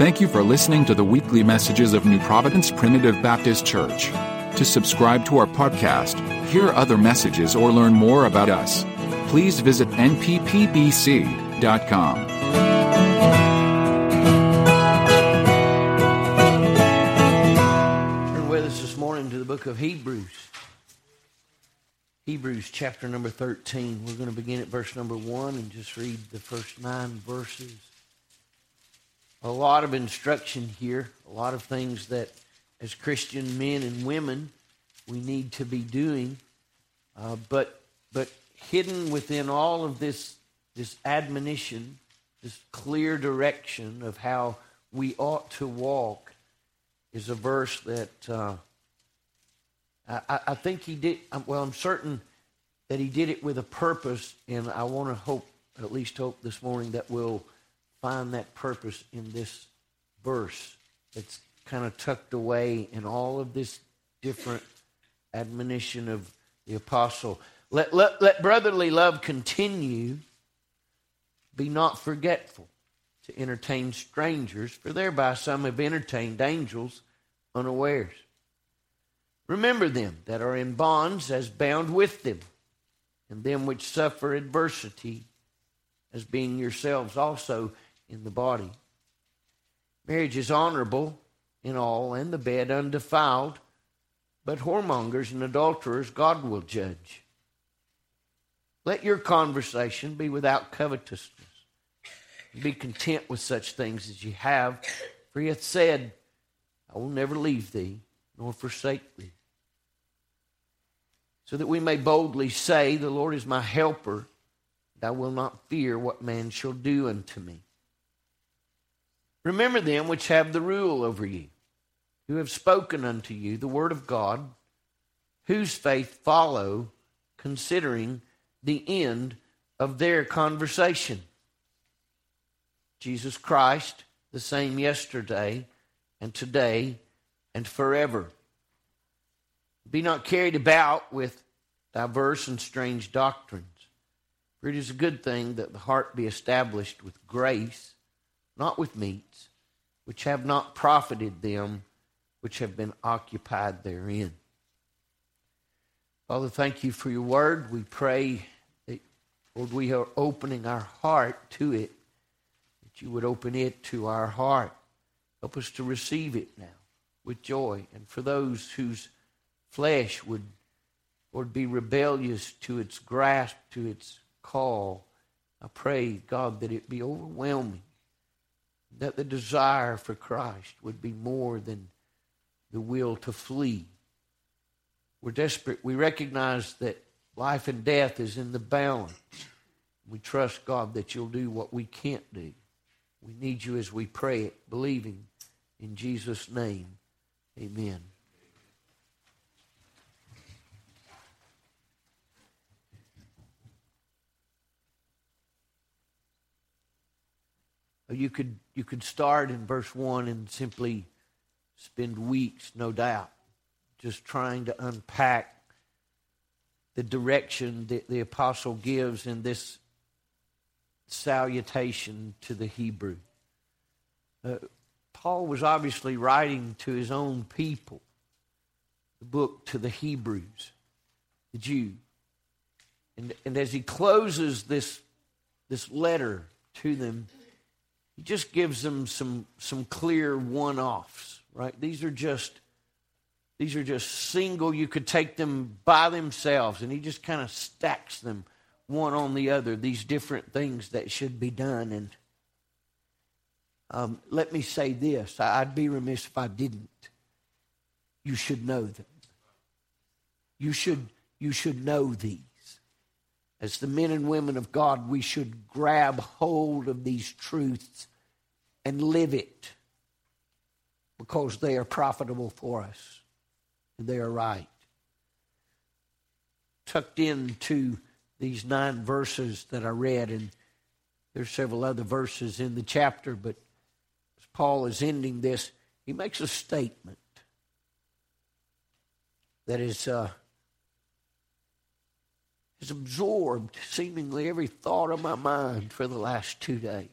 Thank you for listening to the weekly messages of New Providence Primitive Baptist Church. To subscribe to our podcast, hear other messages, or learn more about us, please visit nppbc.com. Turn with us this morning to the book of Hebrews. Hebrews chapter number 13. We're going to begin at verse number 1 and just read the first nine verses. A lot of instruction here, a lot of things that as Christian men and women we need to be doing. Uh, but, but hidden within all of this, this admonition, this clear direction of how we ought to walk is a verse that uh, I, I think he did. Well, I'm certain that he did it with a purpose, and I want to hope, at least hope this morning, that we'll find that purpose in this verse that's kind of tucked away in all of this different admonition of the apostle. Let, let, let brotherly love continue. Be not forgetful to entertain strangers, for thereby some have entertained angels unawares. Remember them that are in bonds as bound with them, and them which suffer adversity as being yourselves also in the body. Marriage is honorable in all, and the bed undefiled, but whoremongers and adulterers God will judge. Let your conversation be without covetousness. Be content with such things as you have, for he hath said, I will never leave thee nor forsake thee. So that we may boldly say, The Lord is my helper, and I will not fear what man shall do unto me. Remember them which have the rule over you, who have spoken unto you the word of God, whose faith follow, considering the end of their conversation. Jesus Christ, the same yesterday and today and forever. Be not carried about with diverse and strange doctrines, for it is a good thing that the heart be established with grace, not with meats, which have not profited them which have been occupied therein. Father, thank you for your word. We pray that, Lord, we are opening our heart to it that you would open it to our heart. Help us to receive it now with joy. And for those whose flesh would, would be rebellious to its grasp, to its call, I pray, God, that it be overwhelming, that the desire for Christ would be more than the will to flee. We're desperate. We recognize that life and death is in the balance. We trust, God, that you'll do what we can't do. We need you as we pray it, believing in Jesus' name. Amen. You could, you could start in verse 1 and simply spend weeks, no doubt, just trying to unpack the direction that the apostle gives in this salutation to the Hebrew. Uh, Paul was obviously writing to his own people, the book to the Hebrews, the Jew. And, and as he closes this, this letter to them, he just gives them some, some clear one offs, right? These are just. These are just single, you could take them by themselves, and he just kind of stacks them one on the other, these different things that should be done. And um, let me say this I'd be remiss if I didn't. You should know them. You should, you should know these. As the men and women of God, we should grab hold of these truths and live it because they are profitable for us and they are right. Tucked into these nine verses that I read, and there's several other verses in the chapter, but as Paul is ending this, he makes a statement that is uh, has absorbed seemingly every thought of my mind for the last two days.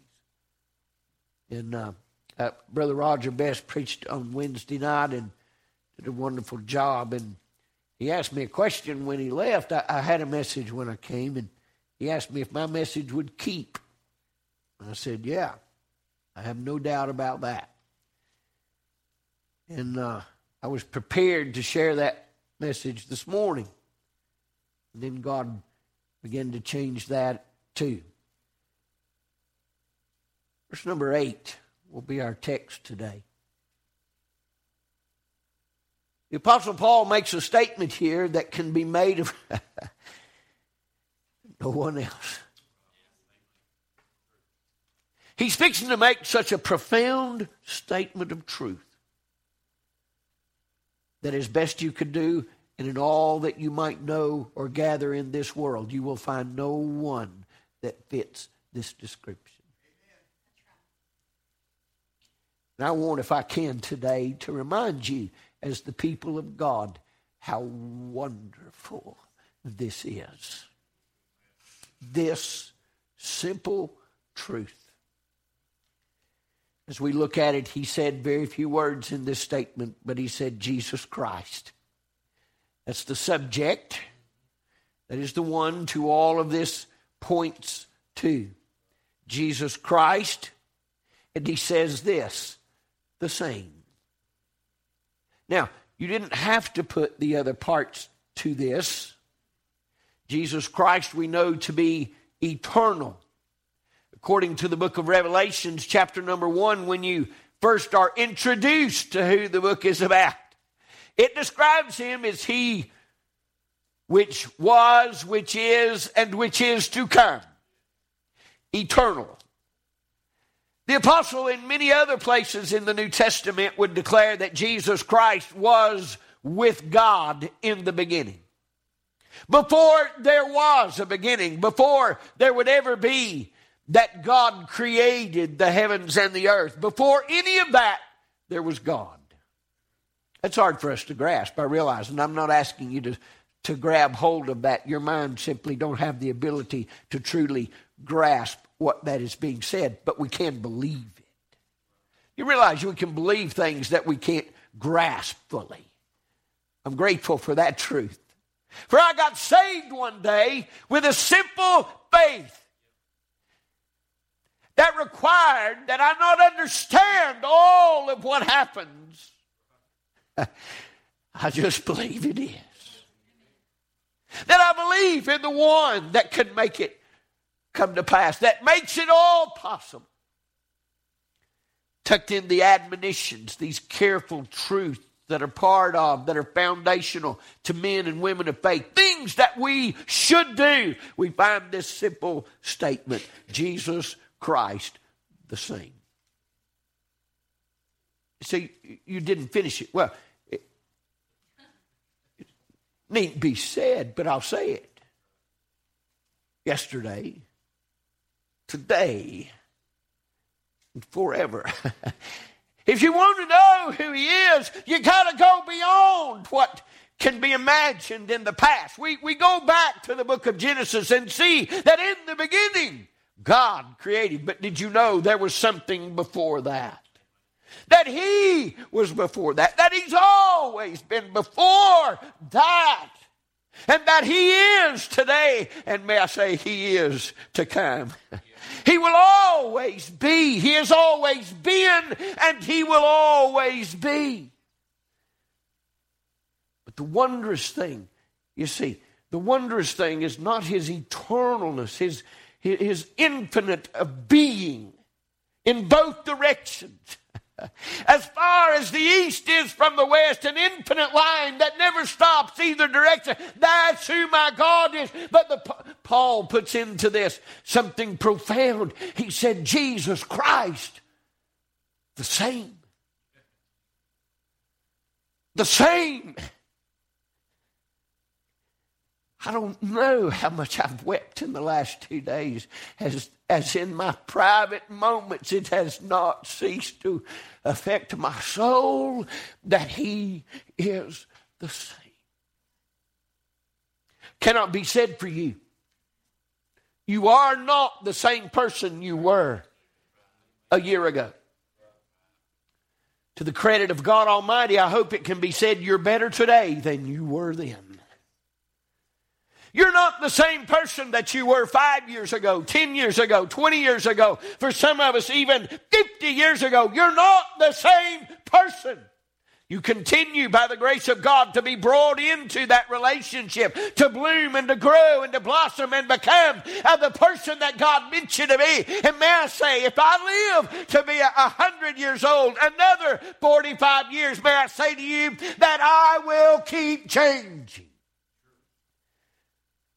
And uh, Uh, Brother Roger Best preached on Wednesday night and did a wonderful job. And he asked me a question when he left. I, I had a message when I came, and he asked me if my message would keep. And I said, Yeah, I have no doubt about that. And uh, I was prepared to share that message this morning. And then God began to change that too. Verse number eight will be our text today. The Apostle Paul makes a statement here that can be made of no one else. He's fixing to make such a profound statement of truth that as best you could do, and in all that you might know or gather in this world, you will find no one that fits this description. And I want, if I can today, to remind you, as the people of God, how wonderful this is. This simple truth. As we look at it, he said very few words in this statement, but he said Jesus Christ. That's the subject. That is the one to all of this points to. Jesus Christ. And he says this the same. Now, you didn't have to put the other parts to this. Jesus Christ we know to be eternal. According to the book of Revelations, chapter number one, when you first are introduced to who the book is about, it describes him as he which was, which is, and which is to come. Eternal. The apostle, in many other places in the New Testament, would declare that Jesus Christ was with God in the beginning. Before there was a beginning, before there would ever be that God created the heavens and the earth, before any of that, there was God. That's hard for us to grasp, I realize, and I'm not asking you to, to grab hold of that. Your mind simply don't have the ability to truly grasp what that is being said, but we can believe it. You realize we can believe things that we can't grasp fully. I'm grateful for that truth. For I got saved one day with a simple faith that required that I not understand all of what happens. I just believe it is. That I believe in the one that can make it come to pass, that makes it all possible. Tucked in the admonitions, these careful truths that are part of, that are foundational to men and women of faith, things that we should do, we find this simple statement Jesus Christ the same. See, you didn't finish it. Well, it, needn't be said, but I'll say it. Yesterday, today and forever. if you want to know who he is, you got to go beyond what can be imagined in the past. We, we go back to the book of Genesis and see that in the beginning, God created. But did you know there was something before that? That He was before that. That He's always been before that and that He is today, and may I say, He is to come. He will always be. He has always been, and He will always be. But the wondrous thing, you see, the wondrous thing is not His eternalness, His, His infinite being in both directions. As far as the east is from the west, an infinite line that never stops either direction. That's who my God is. But the, Paul puts into this something profound. He said, Jesus Christ, the same. The same. I don't know how much I've wept in the last two days as, as in my private moments it has not ceased to affect my soul that He is the same. Cannot be said for you. You are not the same person you were a year ago. To the credit of God Almighty, I hope it can be said you're better today than you were then. You're not the same person that you were five years ago, 10 years ago, 20 years ago, for some of us, even 50 years ago. You're not the same person. You continue by the grace of God to be brought into that relationship, to bloom and to grow and to blossom and become the person that God meant you to be. And may I say, if I live to be a hundred years old, another 45 years, may I say to you that I will keep changing.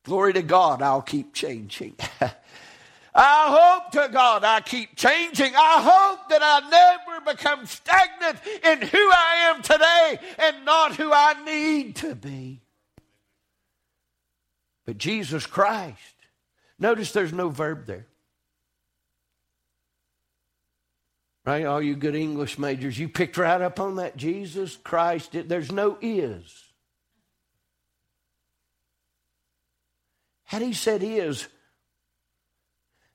Glory to God, I'll keep changing. I hope to God I keep changing. I hope that I never become stagnant in who I am today and not who I need to be. But Jesus Christ, notice there's no verb there. Right? All you good English majors, you picked right up on that. Jesus Christ, there's no is. Had he said is,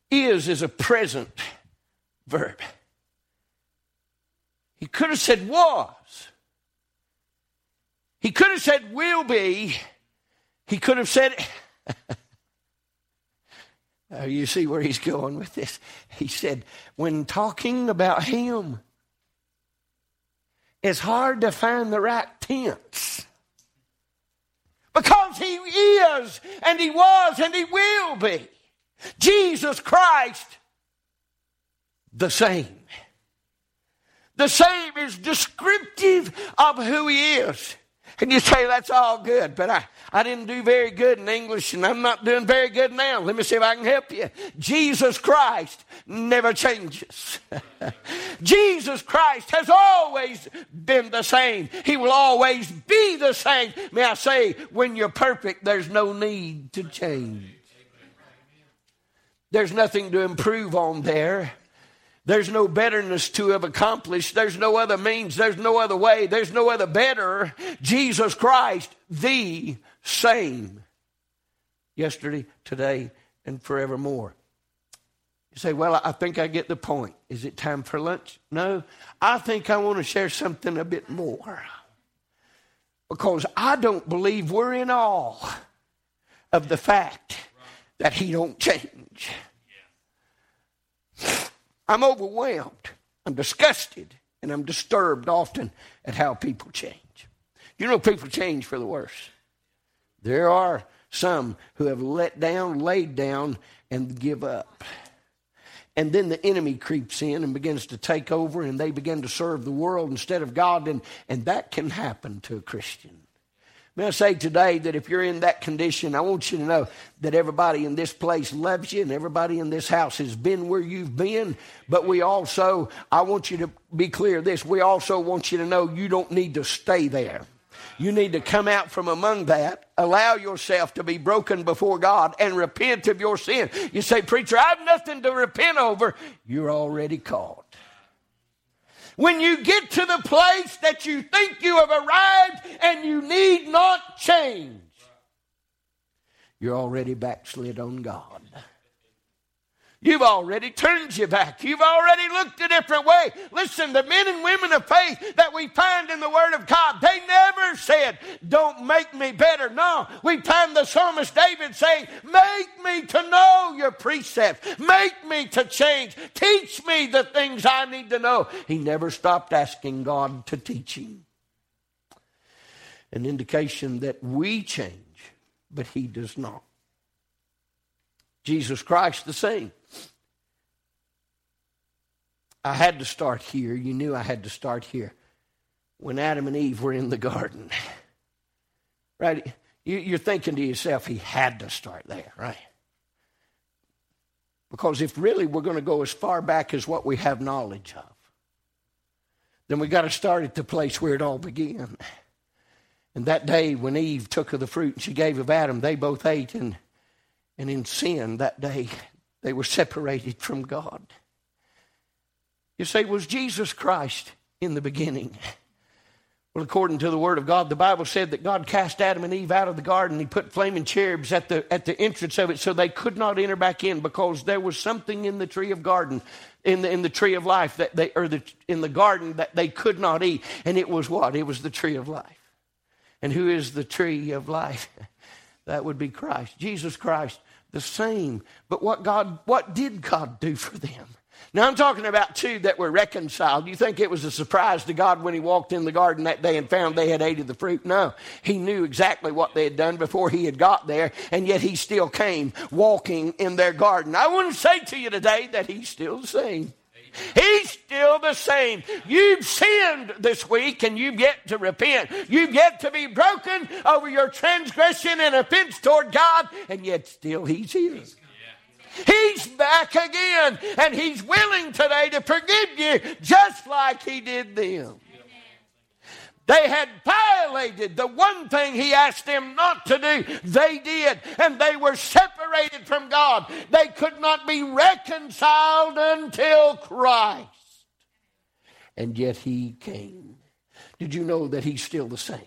is is a present verb. He could have said was. He could have said will be. He could have said. oh, you see where he's going with this. He said, when talking about him, it's hard to find the right tense. Because he is, and he was, and he will be. Jesus Christ, the same. The same is descriptive of who he is. And you say that's all good, but I, I didn't do very good in English and I'm not doing very good now. Let me see if I can help you. Jesus Christ never changes. Jesus Christ has always been the same. He will always be the same. May I say, when you're perfect, there's no need to change. There's nothing to improve on there. There's no betterness to have accomplished. There's no other means. There's no other way. There's no other better. Jesus Christ, the same. Yesterday, today, and forevermore. You say, Well, I think I get the point. Is it time for lunch? No. I think I want to share something a bit more. Because I don't believe we're in awe of the fact that He don't change. I'm overwhelmed. I'm disgusted. And I'm disturbed often at how people change. You know, people change for the worse. There are some who have let down, laid down, and give up. And then the enemy creeps in and begins to take over, and they begin to serve the world instead of God. And, and that can happen to a Christian. May I say today that if you're in that condition, I want you to know that everybody in this place loves you and everybody in this house has been where you've been. But we also, I want you to be clear this, we also want you to know you don't need to stay there. You need to come out from among that, allow yourself to be broken before God, and repent of your sin. You say, Preacher, I have nothing to repent over. You're already called. When you get to the place that you think you have arrived and you need not change, you're already backslid on God. You've already turned your back. You've already looked a different way. Listen, the men and women of faith that we find in the Word of God, they never said, Don't make me better. No, we find the psalmist David saying, Make me to know your precepts. Make me to change. Teach me the things I need to know. He never stopped asking God to teach him. An indication that we change, but He does not. Jesus Christ the same. I had to start here. You knew I had to start here. When Adam and Eve were in the garden, right? You're thinking to yourself, he had to start there, right? Because if really we're going to go as far back as what we have knowledge of, then we got to start at the place where it all began. And that day when Eve took of the fruit and she gave of Adam, they both ate, and, and in sin that day they were separated from God. You say, was Jesus Christ in the beginning? Well, according to the Word of God, the Bible said that God cast Adam and Eve out of the garden. He put flaming cherubs at the, at the entrance of it so they could not enter back in because there was something in the tree of garden, in the, in the tree of life, that they, or the, in the garden that they could not eat. And it was what? It was the tree of life. And who is the tree of life? that would be Christ. Jesus Christ, the same. But what God, what did God do for them? Now, I'm talking about two that were reconciled. You think it was a surprise to God when he walked in the garden that day and found they had ate of the fruit? No. He knew exactly what they had done before he had got there, and yet he still came walking in their garden. I want to say to you today that he's still the same. He's still the same. You've sinned this week and you've yet to repent. You've yet to be broken over your transgression and offense toward God, and yet still He's here. He's back again, and He's willing today to forgive you just like He did them. They had violated the one thing he asked them not to do. They did, and they were separated from God. They could not be reconciled until Christ. And yet he came. Did you know that he's still the same?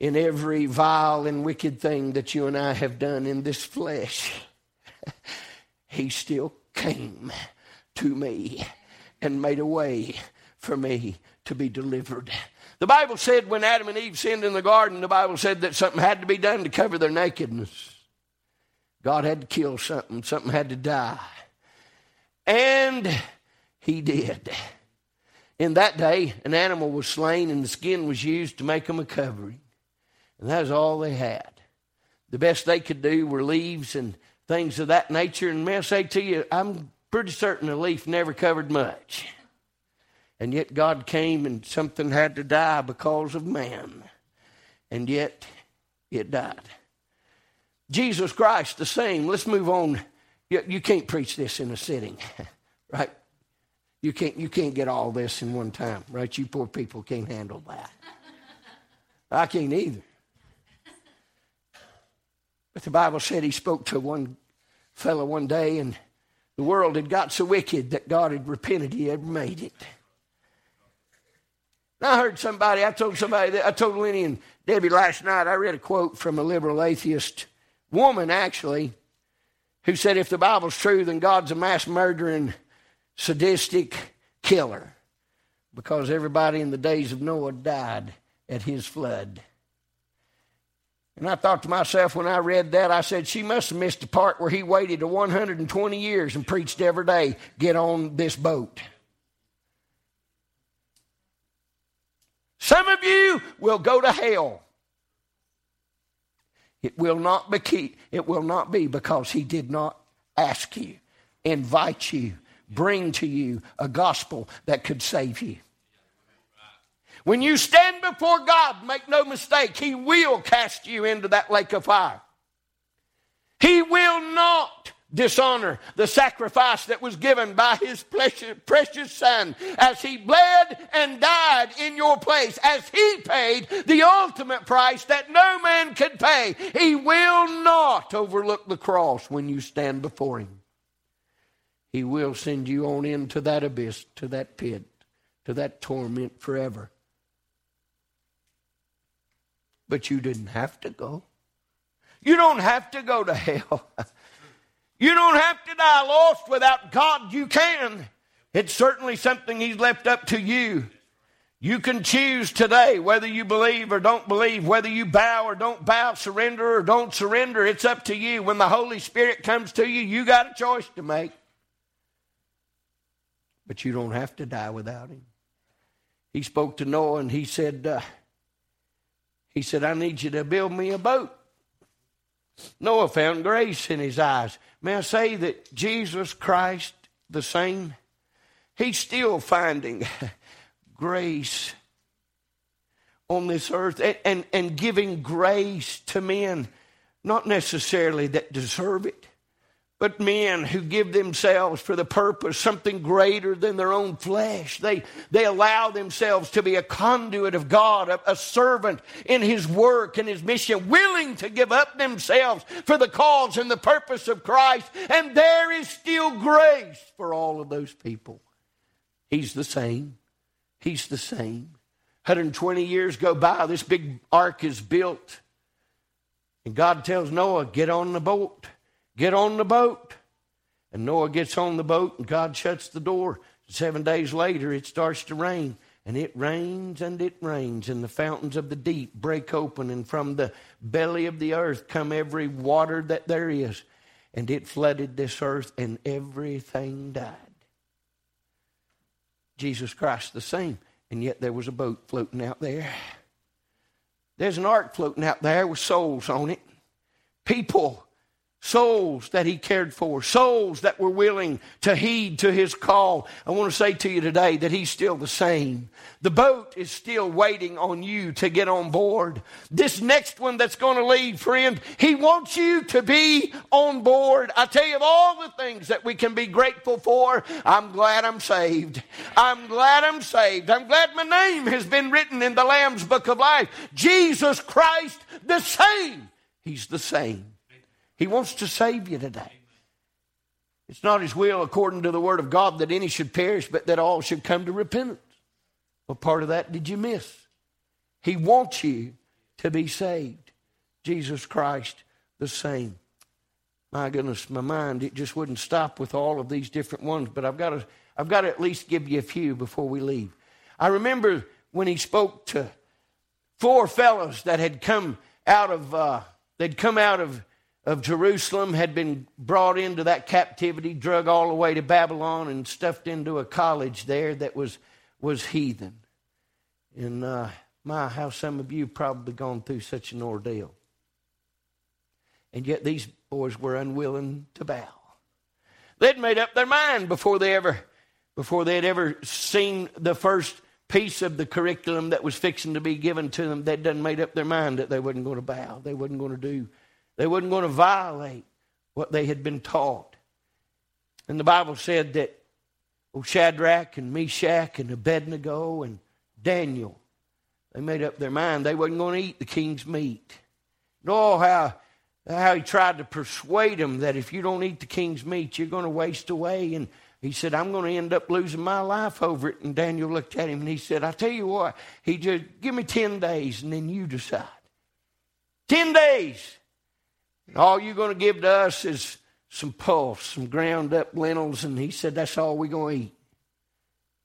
In every vile and wicked thing that you and I have done in this flesh, he still came to me and made a way for me to be delivered. The Bible said when Adam and Eve sinned in the garden, the Bible said that something had to be done to cover their nakedness. God had to kill something, something had to die. And he did. In that day, an animal was slain and the skin was used to make them a covering. And that was all they had. The best they could do were leaves and things of that nature. And may I say to you, I'm pretty certain a leaf never covered much. And yet God came and something had to die because of man. And yet it died. Jesus Christ, the same. Let's move on. You, you can't preach this in a sitting, right? You can't, you can't get all this in one time, right? You poor people can't handle that. I can't either. But the Bible said he spoke to one fellow one day, and the world had got so wicked that God had repented he had made it. I heard somebody, I told somebody, I told Lenny and Debbie last night, I read a quote from a liberal atheist woman, actually, who said, if the Bible's true, then God's a mass murdering, sadistic killer because everybody in the days of Noah died at his flood. And I thought to myself when I read that, I said, she must have missed the part where he waited to 120 years and preached every day, get on this boat. Some of you will go to hell. It will not be it will not be because he did not ask you, invite you, bring to you a gospel that could save you. When you stand before God, make no mistake, He will cast you into that lake of fire. He will not dishonor the sacrifice that was given by His precious Son as He bled and died in your place, as He paid the ultimate price that no man could pay. He will not overlook the cross when you stand before Him. He will send you on into that abyss, to that pit, to that torment forever. But you didn't have to go. You don't have to go to hell. you don't have to die lost without God. You can. It's certainly something He's left up to you. You can choose today whether you believe or don't believe, whether you bow or don't bow, surrender or don't surrender. It's up to you. When the Holy Spirit comes to you, you got a choice to make. But you don't have to die without Him. He spoke to Noah and he said, uh, he said, I need you to build me a boat. Noah found grace in his eyes. May I say that Jesus Christ, the same, he's still finding grace on this earth and, and, and giving grace to men, not necessarily that deserve it, but men who give themselves for the purpose, something greater than their own flesh. They, they allow themselves to be a conduit of God, a, a servant in His work and His mission, willing to give up themselves for the cause and the purpose of Christ. And there is still grace for all of those people. He's the same. He's the same. 120 years go by, this big ark is built. And God tells Noah, Get on the boat. Get on the boat. And Noah gets on the boat, and God shuts the door. Seven days later, it starts to rain. And it rains and it rains, and the fountains of the deep break open, and from the belly of the earth come every water that there is. And it flooded this earth, and everything died. Jesus Christ the same. And yet there was a boat floating out there. There's an ark floating out there with souls on it. People souls that he cared for, souls that were willing to heed to his call. I want to say to you today that he's still the same. The boat is still waiting on you to get on board. This next one that's going to leave, friend, he wants you to be on board. I tell you, of all the things that we can be grateful for, I'm glad I'm saved. I'm glad I'm saved. I'm glad my name has been written in the Lamb's book of life. Jesus Christ, the same. He's the same. He wants to save you today. It's not His will, according to the Word of God, that any should perish, but that all should come to repentance. What part of that did you miss? He wants you to be saved. Jesus Christ, the same. My goodness, my mind, it just wouldn't stop with all of these different ones, but I've got to, I've got to at least give you a few before we leave. I remember when he spoke to four fellows that had come out of, uh, they'd come out of of Jerusalem had been brought into that captivity, drug all the way to Babylon, and stuffed into a college there that was, was heathen. And uh, my, how some of you probably gone through such an ordeal. And yet these boys were unwilling to bow. They'd made up their mind before they ever, before they had ever seen the first piece of the curriculum that was fixing to be given to them. They'd done made up their mind that they wasn't going to bow. They wasn't going to do they wasn't going to violate what they had been taught. And the Bible said that Shadrach and Meshach and Abednego and Daniel, they made up their mind they wasn't going to eat the king's meat. And oh, how, how he tried to persuade them that if you don't eat the king's meat, you're going to waste away. And he said, I'm going to end up losing my life over it. And Daniel looked at him and he said, I tell you what, he just, give me 10 days and then you decide. 10 days. All you're going to give to us is some pulse, some ground up lentils. And he said, That's all we're going to eat.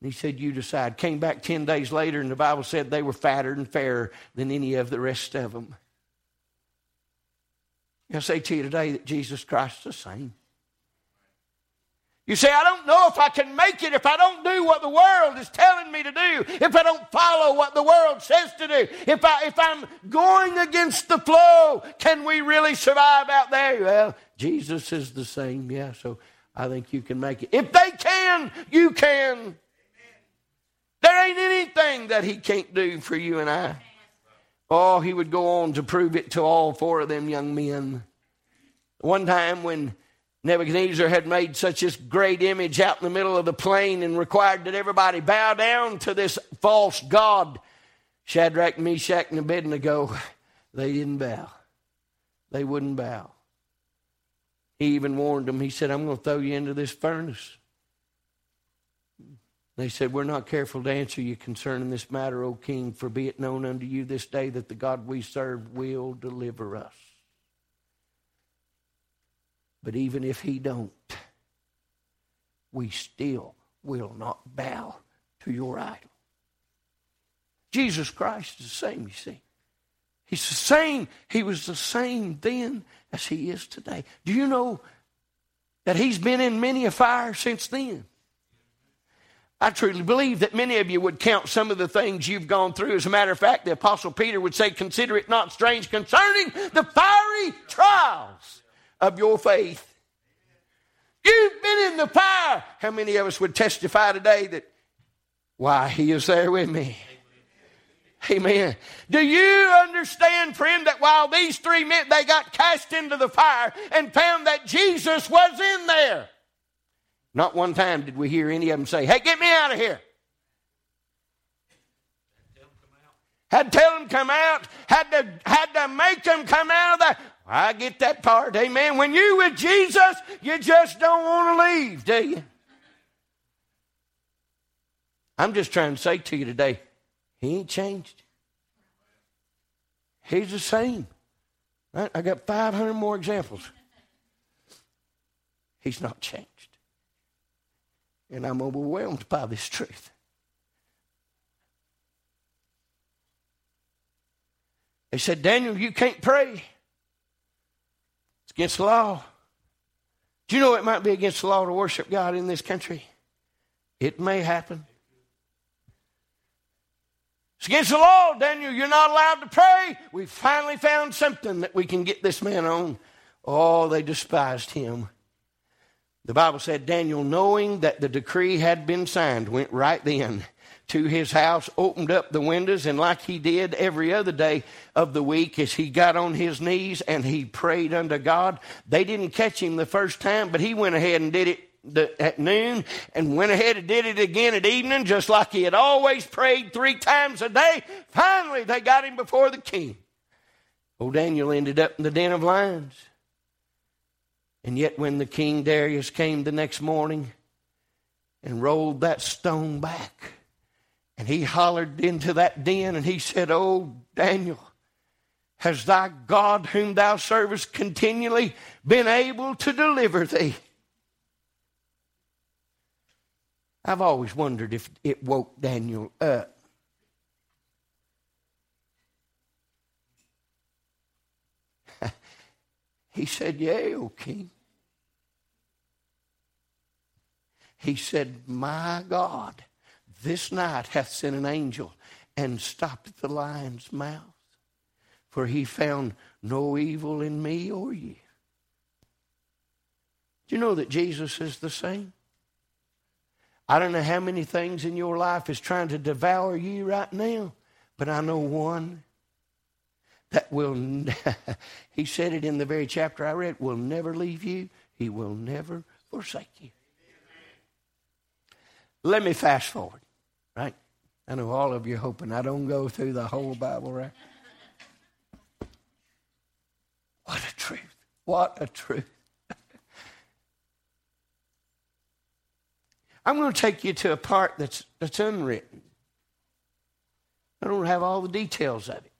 And he said, You decide. Came back 10 days later, and the Bible said they were fatter and fairer than any of the rest of them. I say to you today that Jesus Christ is the same. You say, I don't know if I can make it if I don't do what the world is telling me to do, if I don't follow what the world says to do, if, I, if I'm going against the flow, can we really survive out there? Well, Jesus is the same, yeah, so I think you can make it. If they can, you can. There ain't anything that he can't do for you and I. Oh, he would go on to prove it to all four of them young men. One time when Nebuchadnezzar had made such a great image out in the middle of the plain and required that everybody bow down to this false god. Shadrach, Meshach, and Abednego, they didn't bow. They wouldn't bow. He even warned them. He said, I'm going to throw you into this furnace. They said, We're not careful to answer you concerning this matter, O king, for be it known unto you this day that the God we serve will deliver us. But even if he don't, we still will not bow to your idol. Jesus Christ is the same, you see. He's the same. He was the same then as he is today. Do you know that he's been in many a fire since then? I truly believe that many of you would count some of the things you've gone through. As a matter of fact, the Apostle Peter would say, Consider it not strange concerning the fiery trials of your faith. You've been in the fire. How many of us would testify today that, why, He is there with me? Amen. Do you understand, friend, that while these three men, they got cast into the fire and found that Jesus was in there? Not one time did we hear any of them say, hey, get me out of here. Had to tell them come out, had to, had to make them come out of that. I get that part, amen. When you with Jesus, you just don't want to leave, do you? I'm just trying to say to you today, He ain't changed. He's the same. Right? I got 500 more examples. He's not changed. And I'm overwhelmed by this truth. They said, Daniel, you can't pray. Against the law. Do you know it might be against the law to worship God in this country? It may happen. It's against the law, Daniel. You're not allowed to pray. We finally found something that we can get this man on. Oh, they despised him. The Bible said Daniel, knowing that the decree had been signed, went right then to his house, opened up the windows, and like he did every other day of the week, as he got on his knees and he prayed unto God. They didn't catch him the first time, but he went ahead and did it the, at noon and went ahead and did it again at evening, just like he had always prayed three times a day. Finally, they got him before the king. Old Daniel ended up in the den of lions. And yet, when the king Darius came the next morning and rolled that stone back, and he hollered into that den and he said, Oh, Daniel, has thy God, whom thou servest continually, been able to deliver thee? I've always wondered if it woke Daniel up. he said, Yea, O oh, king. He said, My God this night hath sent an angel and stopped the lion's mouth, for he found no evil in me or you. Do you know that Jesus is the same? I don't know how many things in your life is trying to devour you right now, but I know one that will, he said it in the very chapter I read, will never leave you. He will never forsake you. Let me fast forward, right? I know all of you hoping I don't go through the whole Bible, right? What a truth. What a truth. I'm going to take you to a part that's, that's unwritten. I don't have all the details of it.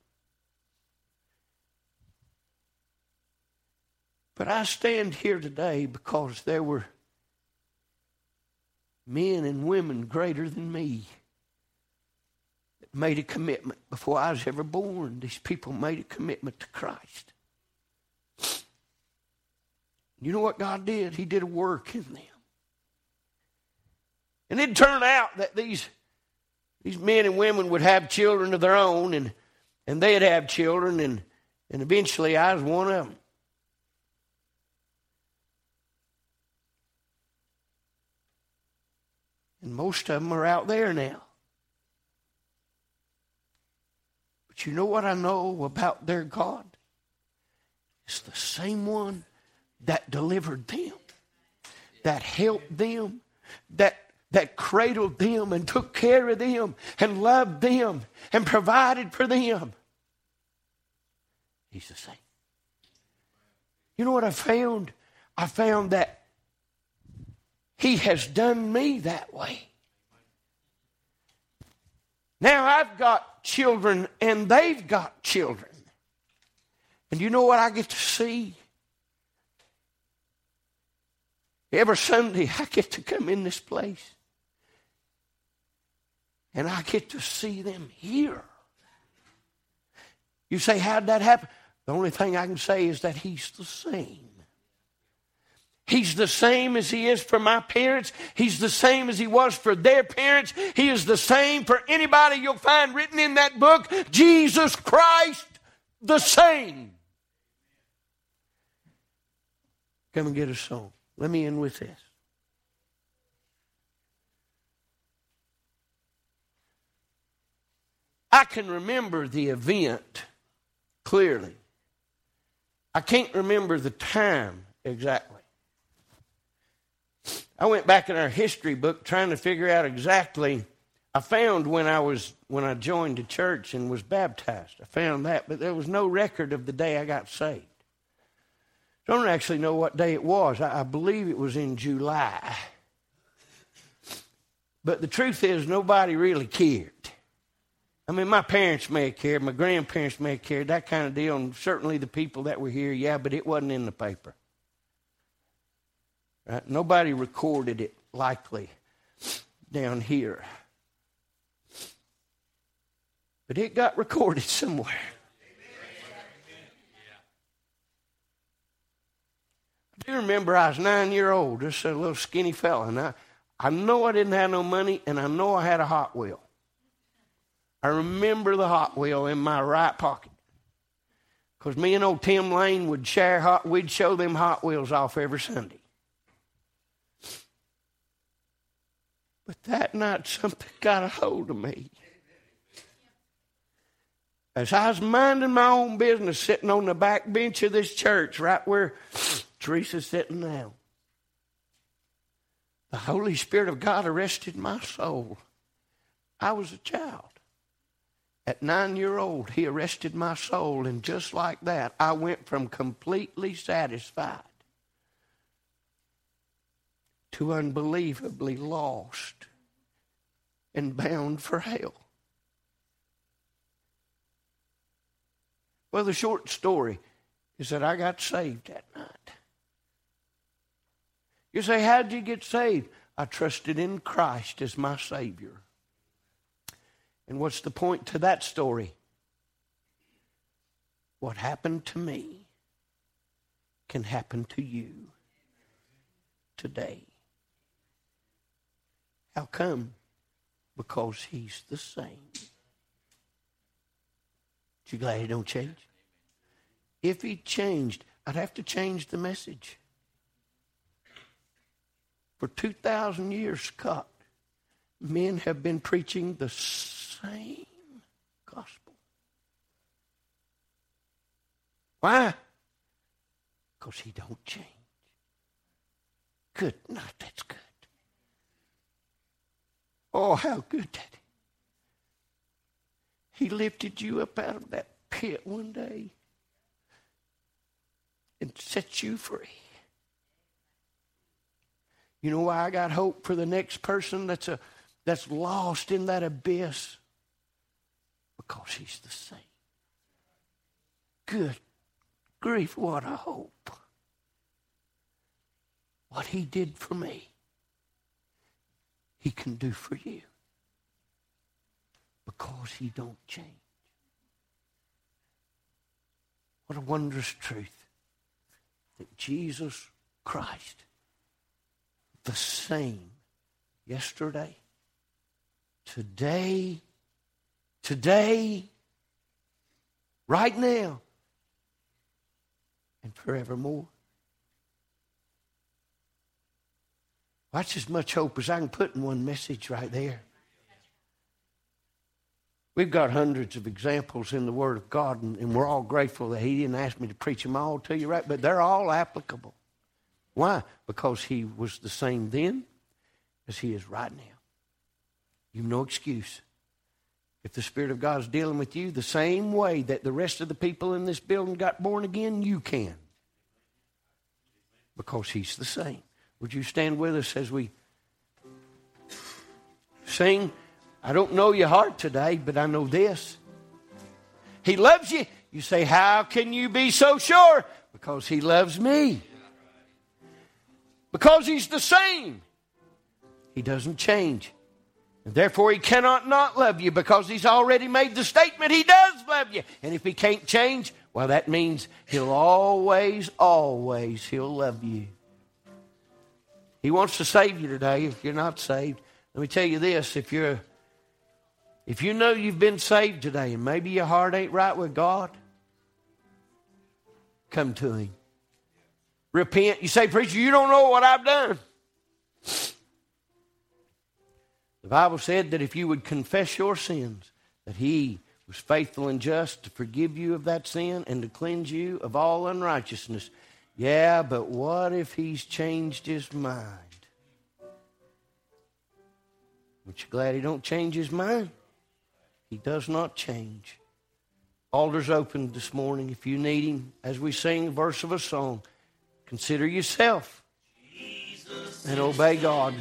But I stand here today because there were men and women greater than me made a commitment before I was ever born. These people made a commitment to Christ. You know what God did? He did a work in them. And it turned out that these, these men and women would have children of their own, and, and they'd have children, and, and eventually I was one of them. And most of them are out there now. But you know what I know about their God? It's the same one that delivered them, that helped them, that that cradled them and took care of them and loved them and provided for them. He's the same. You know what I found? I found that He has done me that way. Now I've got children and they've got children. And you know what I get to see? Every Sunday I get to come in this place and I get to see them here. You say, How'd that happen? The only thing I can say is that He's the same. He's the same as He is for my parents. He's the same as He was for their parents. He is the same for anybody you'll find written in that book. Jesus Christ, the same. Come and get a song. Let me end with this. I can remember the event clearly. I can't remember the time exactly. I went back in our history book trying to figure out exactly. I found when I was when I joined the church and was baptized. I found that, but there was no record of the day I got saved. So I don't actually know what day it was. I, I believe it was in July. But the truth is, nobody really cared. I mean, my parents may have cared, my grandparents may have cared, that kind of deal, and certainly the people that were here, yeah, but it wasn't in the paper. Right? Nobody recorded it likely down here. But it got recorded somewhere. I do remember I was nine year old, just a little skinny fella, and I, I know I didn't have no money, and I know I had a Hot Wheel. I remember the Hot Wheel in my right pocket. Because me and old Tim Lane would share hot, we'd show them Hot Wheels off every Sunday. But that night something got a hold of me. As I was minding my own business, sitting on the back bench of this church, right where Teresa's sitting now, the Holy Spirit of God arrested my soul. I was a child. At nine year old, he arrested my soul, and just like that, I went from completely satisfied to unbelievably lost and bound for hell. Well, the short story is that I got saved that night. You say, How did you get saved? I trusted in Christ as my Savior. And what's the point to that story? What happened to me can happen to you today. How come? Because he's the same. You glad he don't change? If he changed, I'd have to change the message. For 2,000 years, Scott, men have been preaching the same gospel. Why? Because he don't change. Good night, that's good. Oh, how good that is. He lifted you up out of that pit one day and set you free. You know why I got hope for the next person that's a that's lost in that abyss? Because he's the same. Good grief, what a hope. What he did for me, he can do for you. Because he don't change. What a wondrous truth that Jesus Christ, the same yesterday, today, today, right now, and forevermore. That's as much hope as I can put in one message right there. We've got hundreds of examples in the Word of God, and, and, we're all grateful that He didn't ask me to preach them all to you, right? But they're all applicable. Why? Because He was the same then as He is right now. You've no excuse. If the Spirit of God is dealing with you the same way that the rest of the people in this building got born again, you can. Because He's the same. Would you stand with us as we sing? I don't know your heart today, but I know this. He loves you. You say, How can you be so sure? Because He loves me. Because He's the same. He doesn't change. And therefore, he cannot not love you because he's already made the statement he does love you. And if he can't change, well, that means he'll always, always, he'll love you. He wants to save you today if you're not saved. Let me tell you this if you're if you know you've been saved today and maybe your heart ain't right with God, come to him. Repent. You say, Preacher, you don't know what I've done. The Bible said that if you would confess your sins, that He was faithful and just to forgive you of that sin and to cleanse you of all unrighteousness. Yeah, but what if He's changed His mind? Aren't you glad He don't change His mind? He does not change. Altar's open this morning. If you need Him, as we sing a verse of a song, consider yourself and obey God.